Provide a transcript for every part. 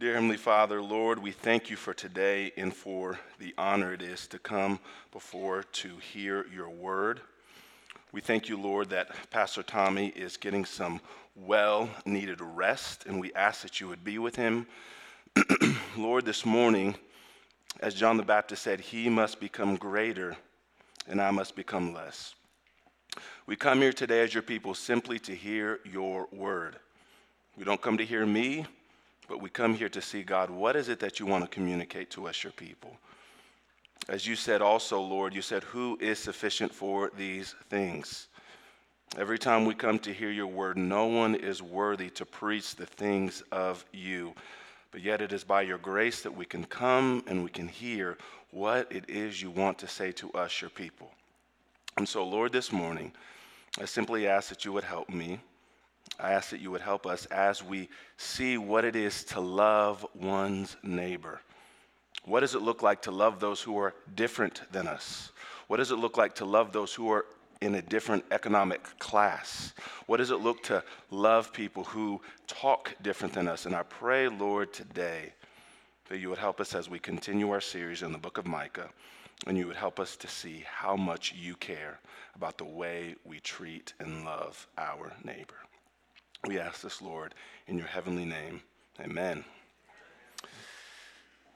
Dear Heavenly Father, Lord, we thank you for today and for the honor it is to come before to hear your word. We thank you, Lord, that Pastor Tommy is getting some well needed rest, and we ask that you would be with him. Lord, this morning, as John the Baptist said, he must become greater and I must become less. We come here today as your people simply to hear your word. We don't come to hear me but we come here to see God, what is it that you want to communicate to us, your people? As you said also, Lord, you said, Who is sufficient for these things? Every time we come to hear your word, no one is worthy to preach the things of you. But yet it is by your grace that we can come and we can hear what it is you want to say to us, your people. And so, Lord, this morning, I simply ask that you would help me. I ask that you would help us as we see what it is to love one's neighbor. What does it look like to love those who are different than us? What does it look like to love those who are in a different economic class? What does it look to love people who talk different than us? And I pray, Lord, today that you would help us as we continue our series in the book of Micah, and you would help us to see how much you care about the way we treat and love our neighbor. We ask this, Lord, in your heavenly name. Amen.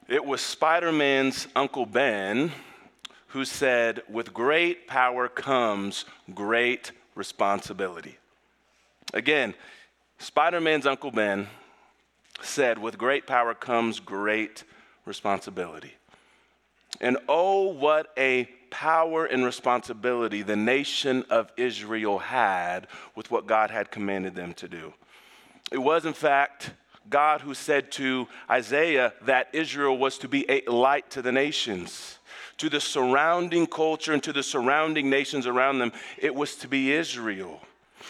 It was Spider Man's Uncle Ben who said, With great power comes great responsibility. Again, Spider Man's Uncle Ben said, With great power comes great responsibility. And oh, what a power and responsibility the nation of Israel had with what God had commanded them to do. It was, in fact, God who said to Isaiah that Israel was to be a light to the nations, to the surrounding culture and to the surrounding nations around them. It was to be Israel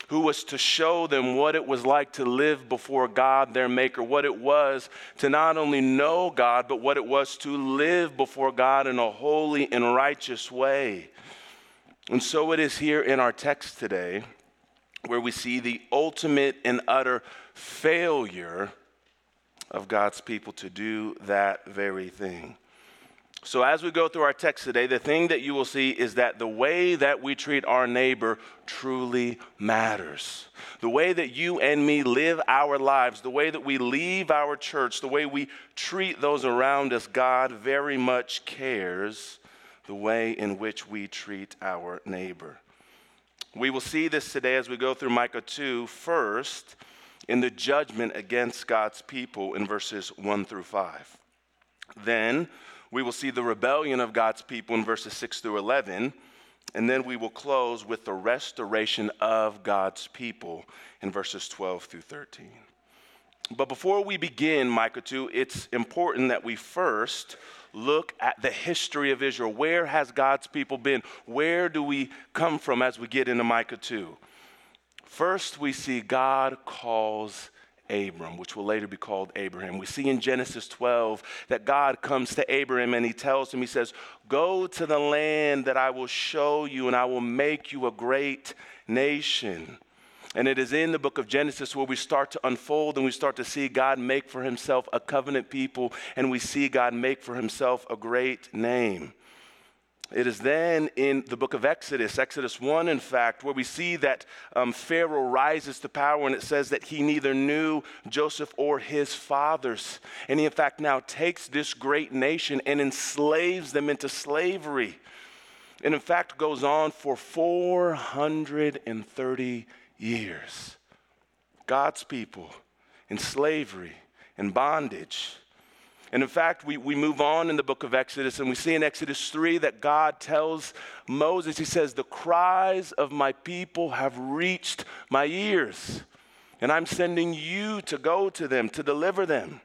who was to show them what it was like to live before God, their Maker, what it was to not only know God, but what it was to live before God in a holy and righteous way. And so it is here in our text today where we see the ultimate and utter failure of God's people to do that very thing. So, as we go through our text today, the thing that you will see is that the way that we treat our neighbor truly matters. The way that you and me live our lives, the way that we leave our church, the way we treat those around us, God very much cares the way in which we treat our neighbor. We will see this today as we go through Micah 2 first in the judgment against God's people in verses 1 through 5. Then, we will see the rebellion of God's people in verses 6 through 11. And then we will close with the restoration of God's people in verses 12 through 13. But before we begin Micah 2, it's important that we first look at the history of Israel. Where has God's people been? Where do we come from as we get into Micah 2? First, we see God calls Abram, which will later be called Abraham. We see in Genesis 12 that God comes to Abraham and he tells him, He says, Go to the land that I will show you, and I will make you a great nation. And it is in the book of Genesis where we start to unfold and we start to see God make for himself a covenant people, and we see God make for himself a great name. It is then in the book of Exodus, Exodus 1, in fact, where we see that um, Pharaoh rises to power and it says that he neither knew Joseph or his fathers. And he, in fact, now takes this great nation and enslaves them into slavery. And, in fact, goes on for 430 years. God's people in slavery and bondage. And in fact, we, we move on in the book of Exodus and we see in Exodus 3 that God tells Moses, He says, The cries of my people have reached my ears, and I'm sending you to go to them, to deliver them.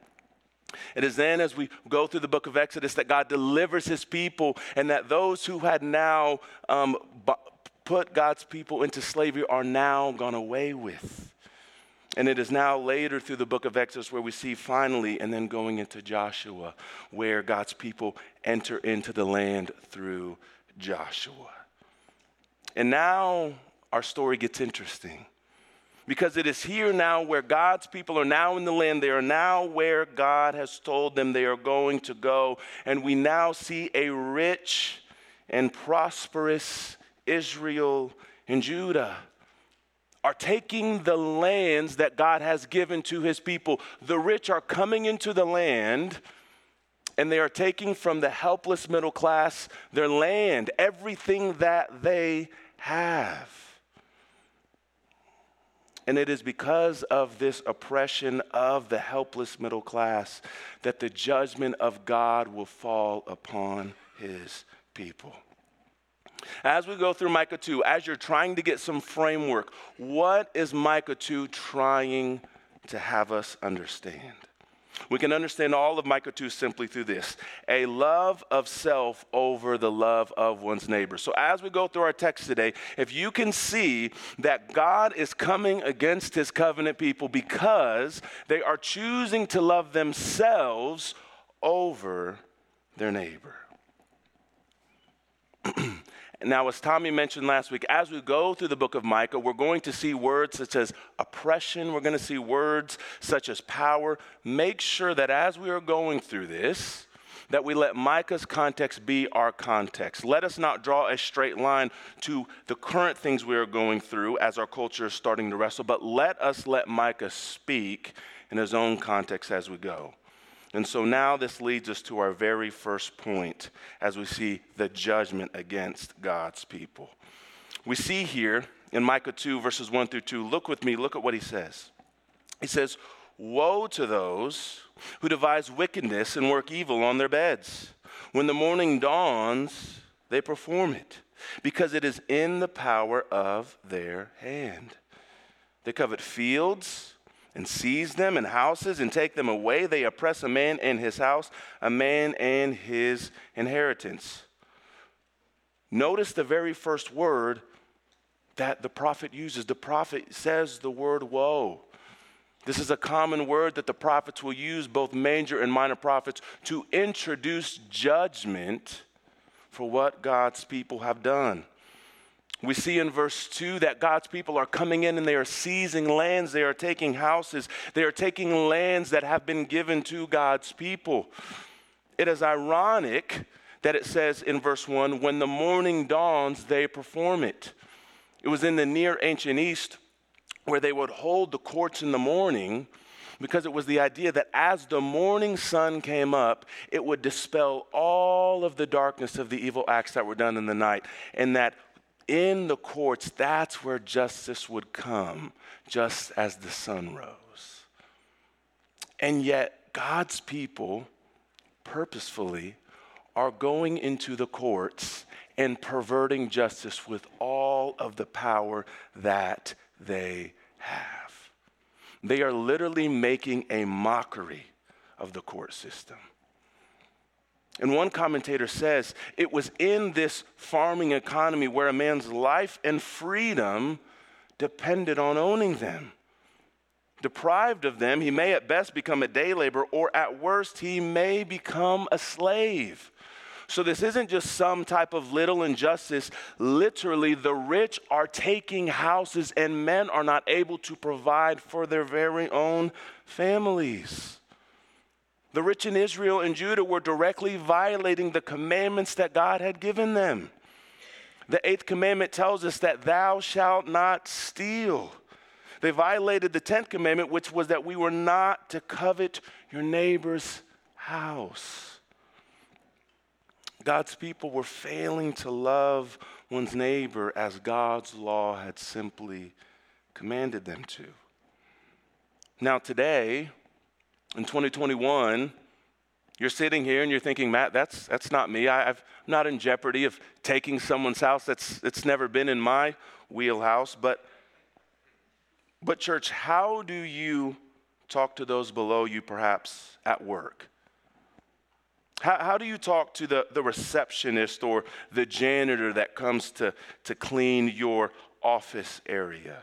It is then, as we go through the book of Exodus, that God delivers his people, and that those who had now um, put God's people into slavery are now gone away with. And it is now later through the book of Exodus where we see finally, and then going into Joshua, where God's people enter into the land through Joshua. And now our story gets interesting because it is here now where God's people are now in the land. They are now where God has told them they are going to go. And we now see a rich and prosperous Israel and Judah are taking the lands that God has given to his people. The rich are coming into the land and they are taking from the helpless middle class their land, everything that they have. And it is because of this oppression of the helpless middle class that the judgment of God will fall upon his people. As we go through Micah 2, as you're trying to get some framework, what is Micah 2 trying to have us understand? We can understand all of Micah 2 simply through this a love of self over the love of one's neighbor. So, as we go through our text today, if you can see that God is coming against his covenant people because they are choosing to love themselves over their neighbor. Now, as Tommy mentioned last week, as we go through the book of Micah, we're going to see words such as oppression, we're going to see words such as power. Make sure that as we are going through this, that we let Micah's context be our context. Let us not draw a straight line to the current things we are going through as our culture is starting to wrestle, but let us let Micah speak in his own context as we go. And so now this leads us to our very first point as we see the judgment against God's people. We see here in Micah 2, verses 1 through 2, look with me, look at what he says. He says, Woe to those who devise wickedness and work evil on their beds. When the morning dawns, they perform it, because it is in the power of their hand. They covet fields and seize them in houses and take them away. They oppress a man and his house, a man and his inheritance. Notice the very first word that the prophet uses. The prophet says the word woe. This is a common word that the prophets will use, both major and minor prophets, to introduce judgment for what God's people have done. We see in verse 2 that God's people are coming in and they are seizing lands, they are taking houses, they are taking lands that have been given to God's people. It is ironic that it says in verse 1 when the morning dawns, they perform it. It was in the near ancient East where they would hold the courts in the morning because it was the idea that as the morning sun came up, it would dispel all of the darkness of the evil acts that were done in the night, and that in the courts, that's where justice would come, just as the sun rose. And yet, God's people purposefully are going into the courts and perverting justice with all of the power that they have. They are literally making a mockery of the court system. And one commentator says it was in this farming economy where a man's life and freedom depended on owning them. Deprived of them, he may at best become a day laborer, or at worst, he may become a slave. So, this isn't just some type of little injustice. Literally, the rich are taking houses, and men are not able to provide for their very own families. The rich in Israel and Judah were directly violating the commandments that God had given them. The eighth commandment tells us that thou shalt not steal. They violated the tenth commandment, which was that we were not to covet your neighbor's house. God's people were failing to love one's neighbor as God's law had simply commanded them to. Now, today, in 2021, you're sitting here and you're thinking, Matt, that's, that's not me. I, am not in jeopardy of taking someone's house. That's, it's never been in my wheelhouse. But, but, church, how do you talk to those below you, perhaps at work? How, how do you talk to the, the receptionist or the janitor that comes to, to clean your office area?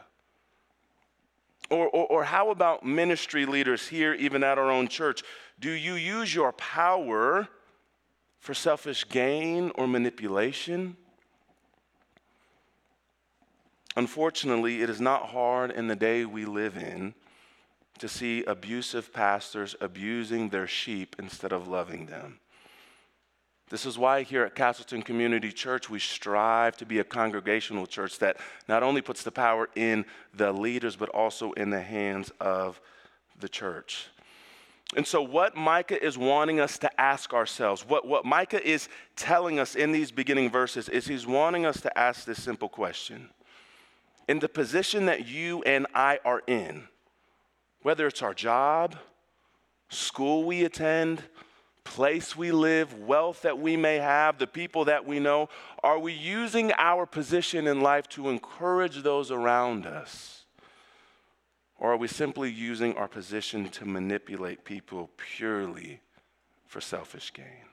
Or, or, or, how about ministry leaders here, even at our own church? Do you use your power for selfish gain or manipulation? Unfortunately, it is not hard in the day we live in to see abusive pastors abusing their sheep instead of loving them. This is why here at Castleton Community Church, we strive to be a congregational church that not only puts the power in the leaders, but also in the hands of the church. And so, what Micah is wanting us to ask ourselves, what, what Micah is telling us in these beginning verses, is he's wanting us to ask this simple question. In the position that you and I are in, whether it's our job, school we attend, place we live, wealth that we may have, the people that we know, are we using our position in life to encourage those around us? Or are we simply using our position to manipulate people purely for selfish gain?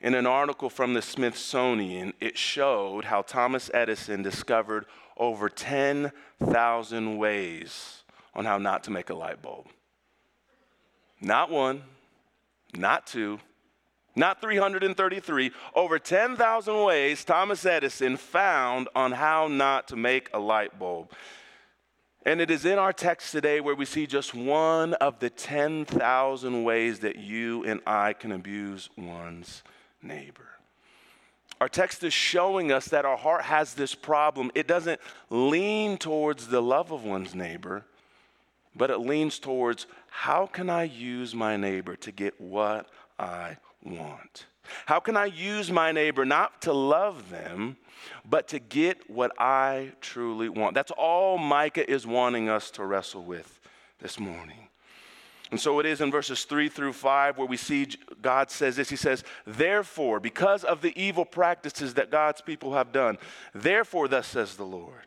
In an article from the Smithsonian, it showed how Thomas Edison discovered over 10,000 ways on how not to make a light bulb. Not one, not two, not 333, over 10,000 ways Thomas Edison found on how not to make a light bulb. And it is in our text today where we see just one of the 10,000 ways that you and I can abuse one's neighbor. Our text is showing us that our heart has this problem. It doesn't lean towards the love of one's neighbor, but it leans towards how can I use my neighbor to get what I want? How can I use my neighbor not to love them, but to get what I truly want? That's all Micah is wanting us to wrestle with this morning. And so it is in verses three through five where we see God says this. He says, Therefore, because of the evil practices that God's people have done, therefore, thus says the Lord.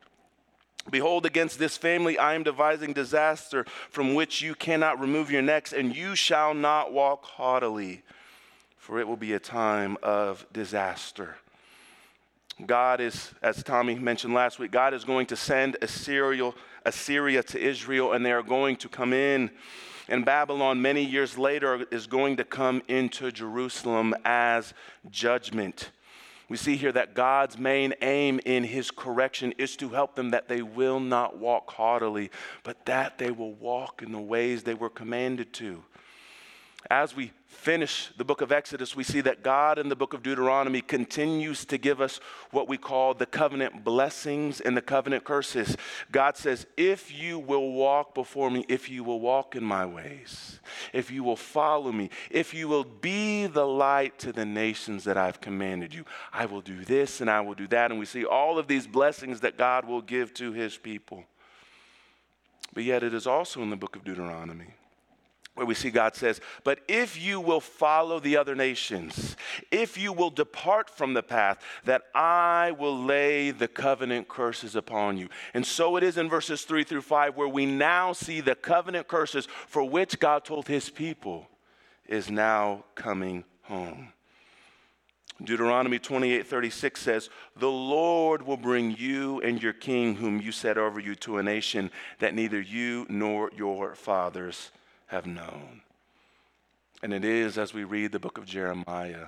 Behold, against this family I am devising disaster from which you cannot remove your necks, and you shall not walk haughtily for it will be a time of disaster. God is, as Tommy mentioned last week, God is going to send Assyria, Assyria to Israel, and they are going to come in. And Babylon, many years later, is going to come into Jerusalem as judgment. We see here that God's main aim in his correction is to help them that they will not walk haughtily, but that they will walk in the ways they were commanded to. As we finish the book of Exodus, we see that God in the book of Deuteronomy continues to give us what we call the covenant blessings and the covenant curses. God says, If you will walk before me, if you will walk in my ways, if you will follow me, if you will be the light to the nations that I've commanded you, I will do this and I will do that. And we see all of these blessings that God will give to his people. But yet, it is also in the book of Deuteronomy where we see God says, But if you will follow the other nations, if you will depart from the path, that I will lay the covenant curses upon you. And so it is in verses three through five, where we now see the covenant curses for which God told his people is now coming home. Deuteronomy 28 36 says, The Lord will bring you and your king, whom you set over you, to a nation that neither you nor your fathers have known. And it is as we read the book of Jeremiah,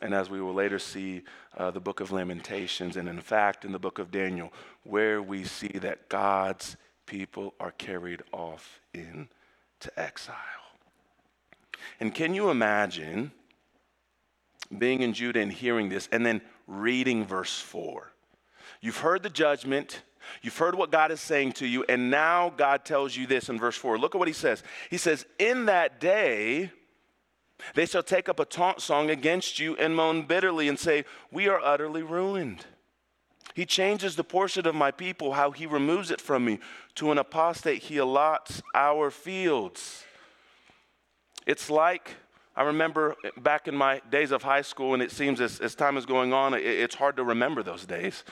and as we will later see uh, the book of Lamentations, and in fact, in the book of Daniel, where we see that God's people are carried off into exile. And can you imagine being in Judah and hearing this, and then reading verse 4? You've heard the judgment, You've heard what God is saying to you, and now God tells you this in verse 4. Look at what he says. He says, In that day, they shall take up a taunt song against you and moan bitterly and say, We are utterly ruined. He changes the portion of my people, how he removes it from me. To an apostate, he allots our fields. It's like, I remember back in my days of high school, and it seems as, as time is going on, it, it's hard to remember those days.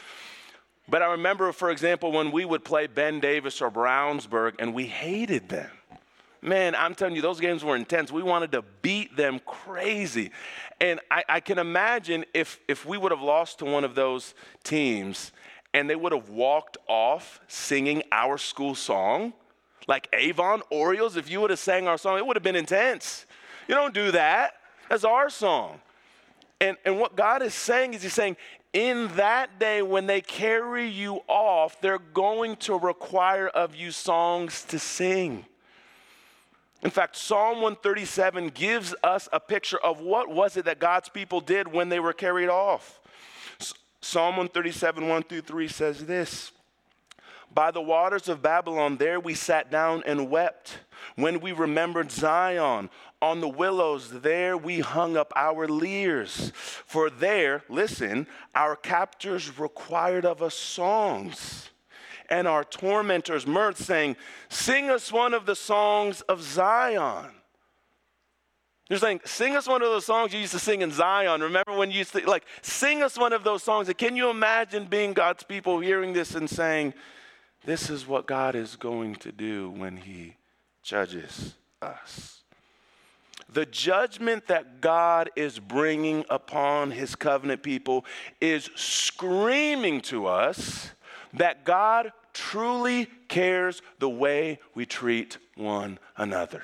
But I remember, for example, when we would play Ben Davis or Brownsburg and we hated them. Man, I'm telling you, those games were intense. We wanted to beat them crazy. And I, I can imagine if, if we would have lost to one of those teams and they would have walked off singing our school song, like Avon Orioles, if you would have sang our song, it would have been intense. You don't do that. That's our song. And, and what God is saying is, He's saying, in that day when they carry you off, they're going to require of you songs to sing. In fact, Psalm 137 gives us a picture of what was it that God's people did when they were carried off. Psalm 137, 1 through 3 says this By the waters of Babylon, there we sat down and wept. When we remembered Zion, on the willows, there we hung up our lyres. For there, listen, our captors required of us songs and our tormentors mirth, saying, Sing us one of the songs of Zion. They're saying, Sing us one of those songs you used to sing in Zion. Remember when you used to, like, sing us one of those songs. Can you imagine being God's people hearing this and saying, This is what God is going to do when He judges us? The judgment that God is bringing upon his covenant people is screaming to us that God truly cares the way we treat one another.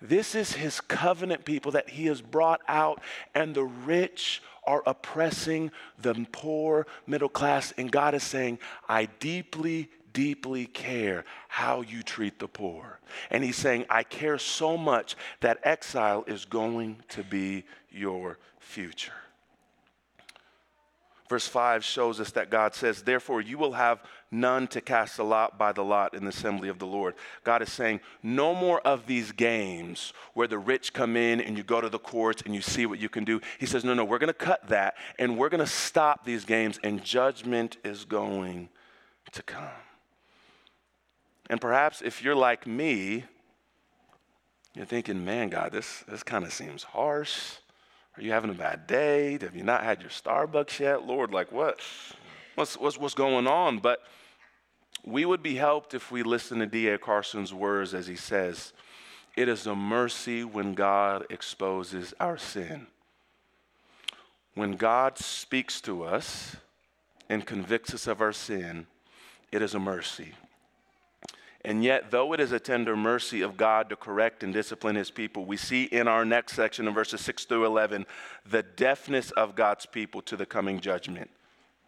This is his covenant people that he has brought out, and the rich are oppressing the poor middle class. And God is saying, I deeply, deeply care how you treat the poor. And he's saying, I care so much that exile is going to be your future. Verse 5 shows us that God says, Therefore, you will have none to cast a lot by the lot in the assembly of the Lord. God is saying, No more of these games where the rich come in and you go to the courts and you see what you can do. He says, No, no, we're going to cut that and we're going to stop these games, and judgment is going to come. And perhaps if you're like me, you're thinking, Man, God, this, this kind of seems harsh. Are you having a bad day? Have you not had your Starbucks yet? Lord, like what? What's, what's, what's going on? But we would be helped if we listen to D.A. Carson's words as he says, It is a mercy when God exposes our sin. When God speaks to us and convicts us of our sin, it is a mercy. And yet, though it is a tender mercy of God to correct and discipline his people, we see in our next section in verses 6 through 11 the deafness of God's people to the coming judgment,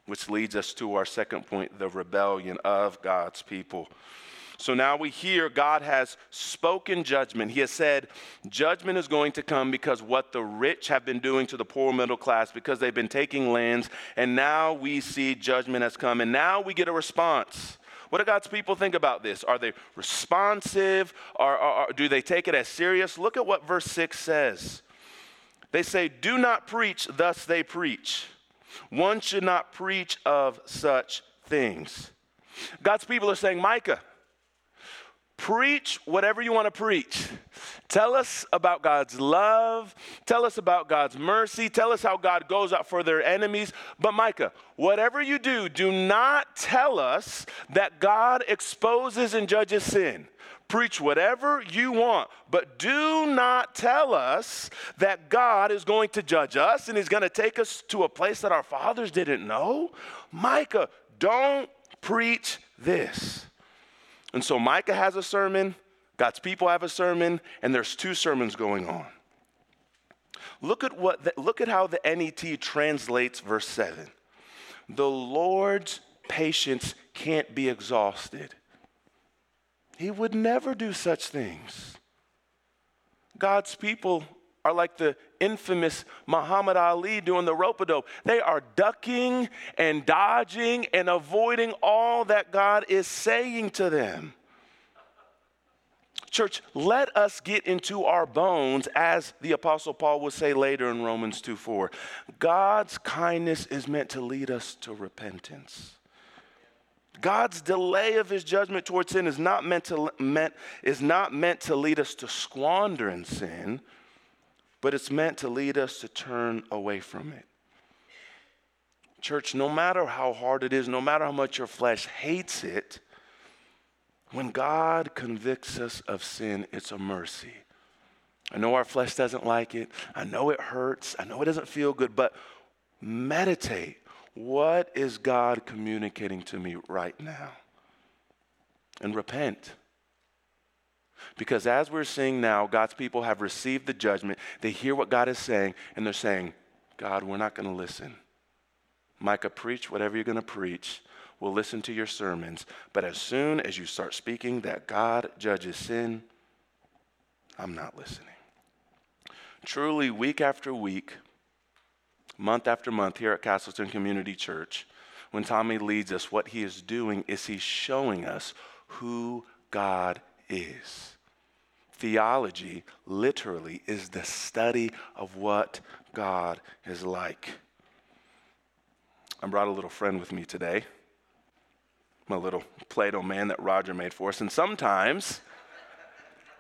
which leads us to our second point the rebellion of God's people. So now we hear God has spoken judgment. He has said judgment is going to come because what the rich have been doing to the poor middle class, because they've been taking lands. And now we see judgment has come. And now we get a response. What do God's people think about this? Are they responsive? Or, or, or, do they take it as serious? Look at what verse 6 says. They say, Do not preach, thus they preach. One should not preach of such things. God's people are saying, Micah, Preach whatever you want to preach. Tell us about God's love. Tell us about God's mercy. Tell us how God goes out for their enemies. But, Micah, whatever you do, do not tell us that God exposes and judges sin. Preach whatever you want, but do not tell us that God is going to judge us and He's going to take us to a place that our fathers didn't know. Micah, don't preach this. And so Micah has a sermon, God's people have a sermon, and there's two sermons going on. Look at what the, look at how the NET translates verse 7. The Lord's patience can't be exhausted. He would never do such things. God's people are like the infamous Muhammad Ali doing the rope a dope. They are ducking and dodging and avoiding all that God is saying to them. Church, let us get into our bones, as the Apostle Paul will say later in Romans 2 4. God's kindness is meant to lead us to repentance. God's delay of his judgment towards sin is not meant to, meant, is not meant to lead us to squander in sin but it's meant to lead us to turn away from it. Church, no matter how hard it is, no matter how much your flesh hates it, when God convicts us of sin, it's a mercy. I know our flesh doesn't like it. I know it hurts. I know it doesn't feel good, but meditate. What is God communicating to me right now? And repent. Because as we're seeing now, God's people have received the judgment. They hear what God is saying, and they're saying, God, we're not going to listen. Micah, preach whatever you're going to preach. We'll listen to your sermons. But as soon as you start speaking that God judges sin, I'm not listening. Truly, week after week, month after month here at Castleton Community Church, when Tommy leads us, what he is doing is he's showing us who God is. Theology, literally, is the study of what God is like. I brought a little friend with me today, my little Play Doh man that Roger made for us. And sometimes,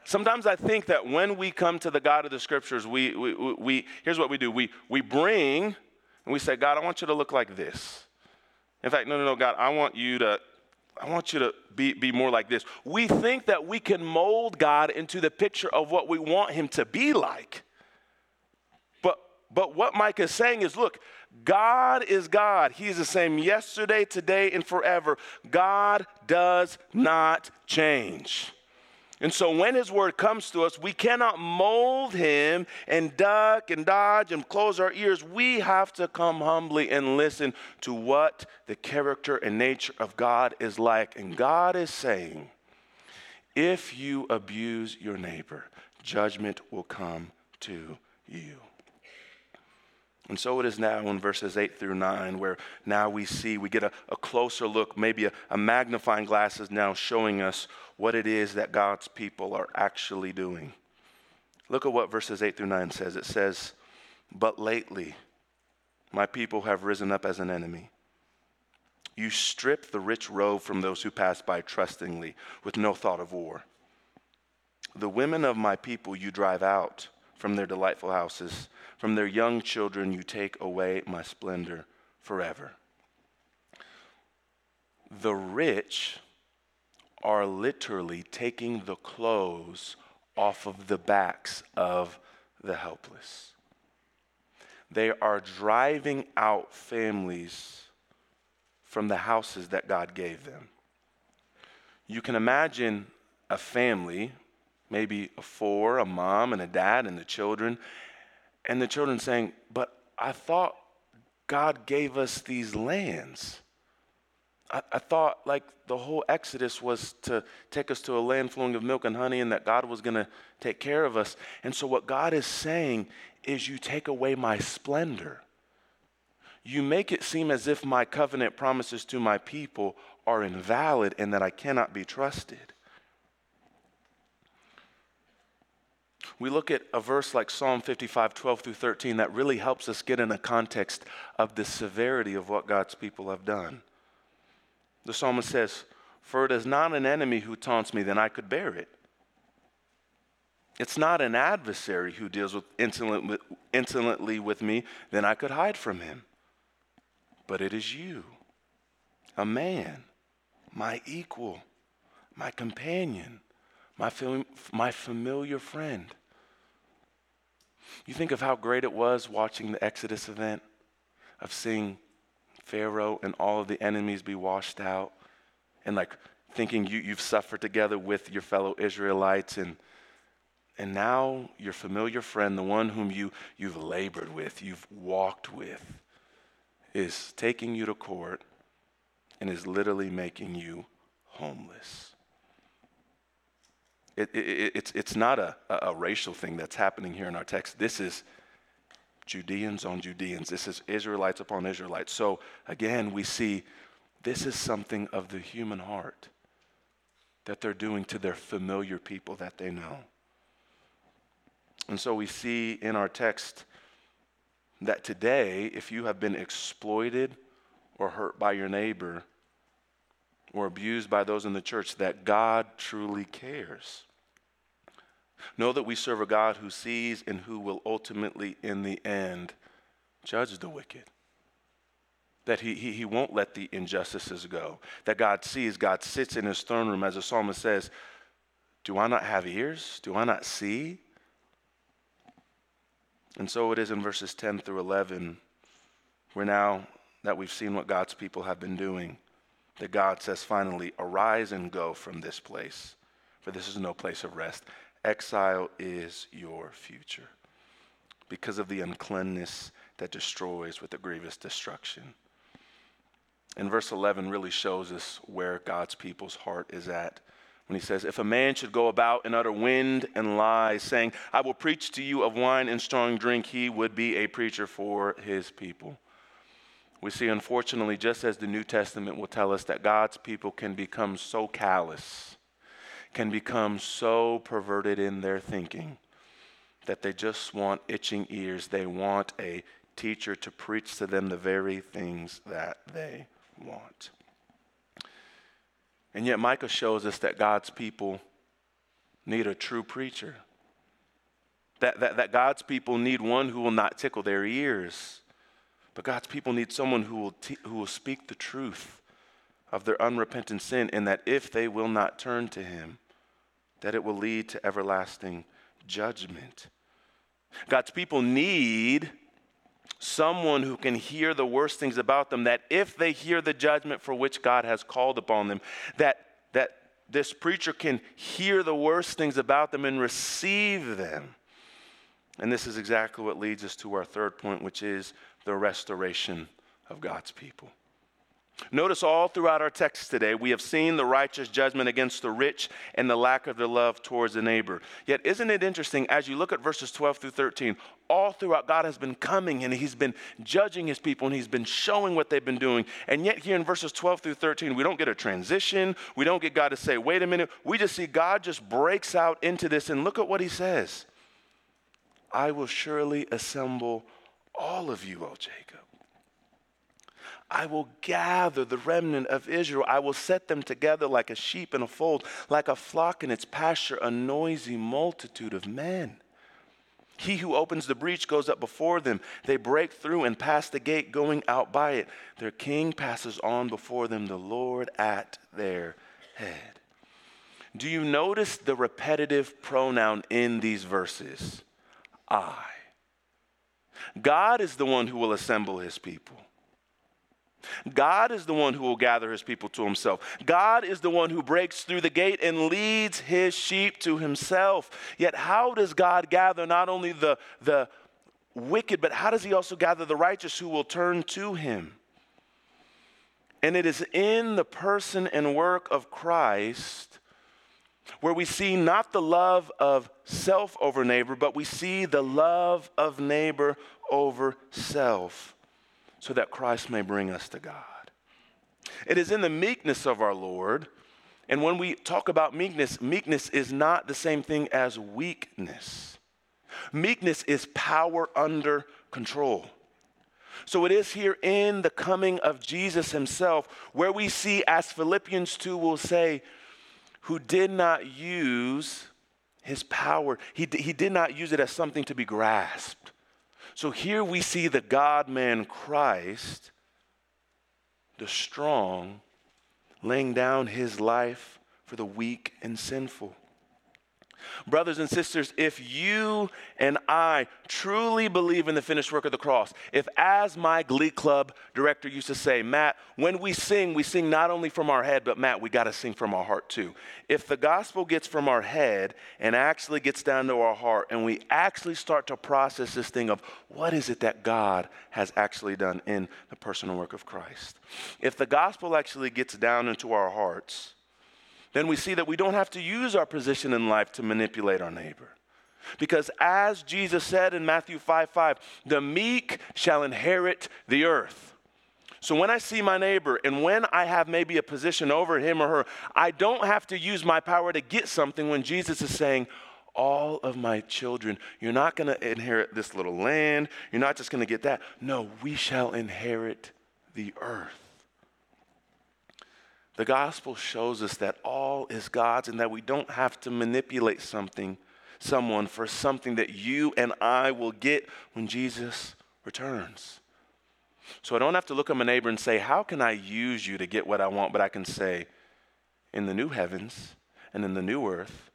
sometimes I think that when we come to the God of the scriptures, we, we, we here's what we do we, we bring and we say, God, I want you to look like this. In fact, no, no, no, God, I want you to, I want you to be, be more like this. We think that we can mold God into the picture of what we want him to be like. But, but what Mike is saying is look, God is God. He's the same yesterday, today, and forever. God does not change. And so when his word comes to us, we cannot mold him and duck and dodge and close our ears. We have to come humbly and listen to what the character and nature of God is like. And God is saying, if you abuse your neighbor, judgment will come to you. And so it is now in verses 8 through 9, where now we see, we get a, a closer look, maybe a, a magnifying glass is now showing us what it is that God's people are actually doing. Look at what verses 8 through 9 says. It says, But lately, my people have risen up as an enemy. You strip the rich robe from those who pass by trustingly, with no thought of war. The women of my people you drive out from their delightful houses. From their young children, you take away my splendor forever. The rich are literally taking the clothes off of the backs of the helpless. They are driving out families from the houses that God gave them. You can imagine a family maybe a four, a mom and a dad and the children. And the children saying, But I thought God gave us these lands. I, thought like the whole Exodus was to take us to a land flowing of milk and honey and that God was going to take care of us. And so, what God is saying is, You take away my splendor. You make it seem as if my covenant promises to my people are invalid and that I cannot be trusted. We look at a verse like Psalm 55, 12 through 13, that really helps us get in a context of the severity of what God's people have done. The psalmist says, For it is not an enemy who taunts me, then I could bear it. It's not an adversary who deals with insolently with me, then I could hide from him. But it is you, a man, my equal, my companion, my, fam- my familiar friend. You think of how great it was watching the Exodus event, of seeing Pharaoh and all of the enemies be washed out, and like thinking you, you've suffered together with your fellow Israelites, and, and now your familiar friend, the one whom you, you've labored with, you've walked with, is taking you to court and is literally making you homeless. It, it, it's, it's not a, a racial thing that's happening here in our text. This is Judeans on Judeans. This is Israelites upon Israelites. So again, we see this is something of the human heart that they're doing to their familiar people that they know. And so we see in our text that today, if you have been exploited or hurt by your neighbor or abused by those in the church, that God truly cares. Know that we serve a God who sees and who will ultimately, in the end, judge the wicked. That he, he, he won't let the injustices go. That God sees, God sits in his throne room, as the psalmist says, Do I not have ears? Do I not see? And so it is in verses 10 through 11, where now that we've seen what God's people have been doing, that God says finally, Arise and go from this place, for this is no place of rest. Exile is your future. Because of the uncleanness that destroys with a grievous destruction. And verse 11 really shows us where God's people's heart is at when he says, If a man should go about and utter wind and lies, saying, I will preach to you of wine and strong drink, he would be a preacher for his people. We see, unfortunately, just as the New Testament will tell us, that God's people can become so callous, can become so perverted in their thinking, that they just want itching ears. They want a teacher to preach to them the very things that they want. And yet, Micah shows us that God's people need a true preacher. That, that, that God's people need one who will not tickle their ears, but God's people need someone who will, t- who will speak the truth of their unrepentant sin, and that if they will not turn to Him, that it will lead to everlasting judgment. God's people need someone who can hear the worst things about them, that if they hear the judgment for which God has called upon them, that, that this preacher can hear the worst things about them and receive them. And this is exactly what leads us to our third point, which is the restoration of God's people. Notice all throughout our text today, we have seen the righteous judgment against the rich and the lack of their love towards the neighbor. Yet, isn't it interesting as you look at verses 12 through 13, all throughout God has been coming and He's been judging His people and He's been showing what they've been doing. And yet, here in verses 12 through 13, we don't get a transition. We don't get God to say, wait a minute. We just see God just breaks out into this and look at what He says I will surely assemble all of you, O Jacob I will gather the remnant of Israel. I will set them together like a sheep in a fold, like a flock in its pasture, a noisy multitude of men. He who opens the breach goes up before them. They break through and pass the gate, going out by it. Their king passes on before them, the Lord at their head. Do you notice the repetitive pronoun in these verses? I. God is the one who will assemble his people. God is the one who will gather his people to himself. God is the one who breaks through the gate and leads his sheep to himself. Yet, how does God gather not only the, the wicked, but how does he also gather the righteous who will turn to him? And it is in the person and work of Christ where we see not the love of self over neighbor, but we see the love of neighbor over self so that Christ may bring us to God. It is in the meekness of our Lord. And when we talk about meekness, meekness is not the same thing as weakness. Meekness is power under control. So it is here in the coming of Jesus himself where we see, as Philippians 2 will say, who did not use his power, he, he did not use it as something to be grasped. So here we see the God man Christ, the strong, laying down his life for the weak and sinful. Brothers and sisters, if you and I truly believe in the finished work of the cross, if, as my Glee Club director used to say, Matt, when we sing, we sing not only from our head, but Matt, we got to sing from our heart too. If the gospel gets from our head and actually gets down to our heart, and we actually start to process this thing of what is it that God has actually done in the personal work of Christ, if the gospel actually gets down into our hearts, then we see that we don't have to use our position in life to manipulate our neighbor. Because as Jesus said in Matthew 5 5, the meek shall inherit the earth. So when I see my neighbor and when I have maybe a position over him or her, I don't have to use my power to get something when Jesus is saying, all of my children, you're not going to inherit this little land. You're not just going to get that. No, we shall inherit the earth. The gospel shows us that all is God's and that we don't have to manipulate something, someone for something that you and I will get when Jesus returns. So I don't have to look at my neighbor and say, How can I use you to get what I want? But I can say, In the new heavens and in the new earth,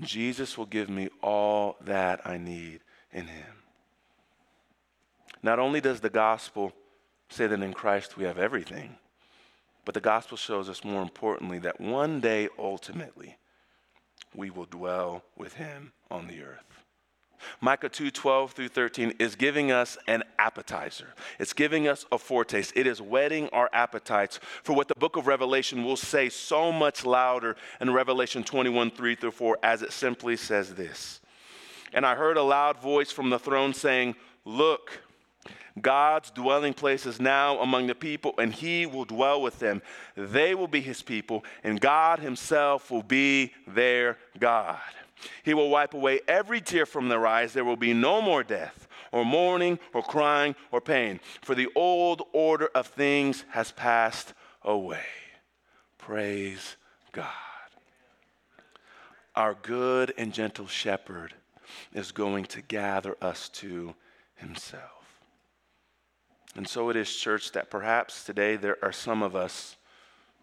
Jesus will give me all that I need in him. Not only does the gospel say that in Christ we have everything, but the gospel shows us more importantly that one day, ultimately, we will dwell with him on the earth. Micah 2 12 through 13 is giving us an appetizer. It's giving us a foretaste. It is whetting our appetites for what the book of Revelation will say so much louder in Revelation 21 3 through 4, as it simply says this. And I heard a loud voice from the throne saying, Look, God's dwelling place is now among the people, and he will dwell with them. They will be his people, and God himself will be their God. He will wipe away every tear from their eyes. There will be no more death, or mourning, or crying, or pain, for the old order of things has passed away. Praise God. Our good and gentle shepherd is going to gather us to himself. And so it is, church, that perhaps today there are some of us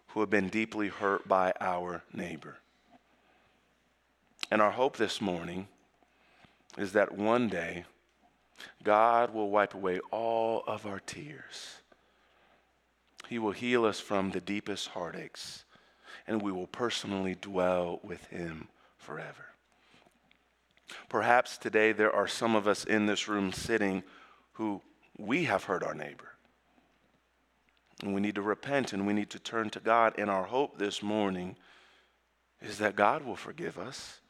who have been deeply hurt by our neighbor. And our hope this morning is that one day God will wipe away all of our tears. He will heal us from the deepest heartaches, and we will personally dwell with Him forever. Perhaps today there are some of us in this room sitting who we have hurt our neighbor. And we need to repent and we need to turn to God. And our hope this morning is that God will forgive us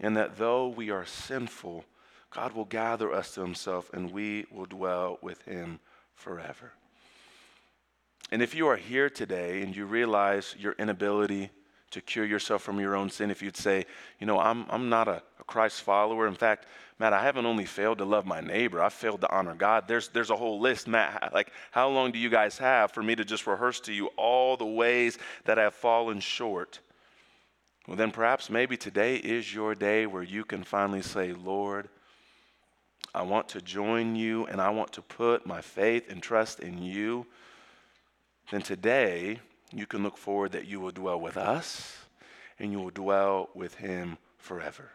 and that though we are sinful, God will gather us to himself and we will dwell with him forever. And if you are here today and you realize your inability to cure yourself from your own sin, if you'd say, you know, I'm, I'm not a, a Christ follower. In fact, Matt, I haven't only failed to love my neighbor, I've failed to honor God. There's, there's a whole list. Matt, like, how long do you guys have for me to just rehearse to you all the ways that I've fallen short? Well, then perhaps maybe today is your day where you can finally say, Lord, I want to join you and I want to put my faith and trust in you. Then today, you can look forward that you will dwell with us and you will dwell with him forever.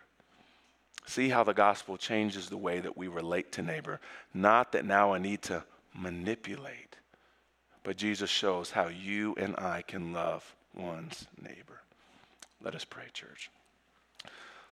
See how the gospel changes the way that we relate to neighbor. Not that now I need to manipulate, but Jesus shows how you and I can love one's neighbor. Let us pray, church.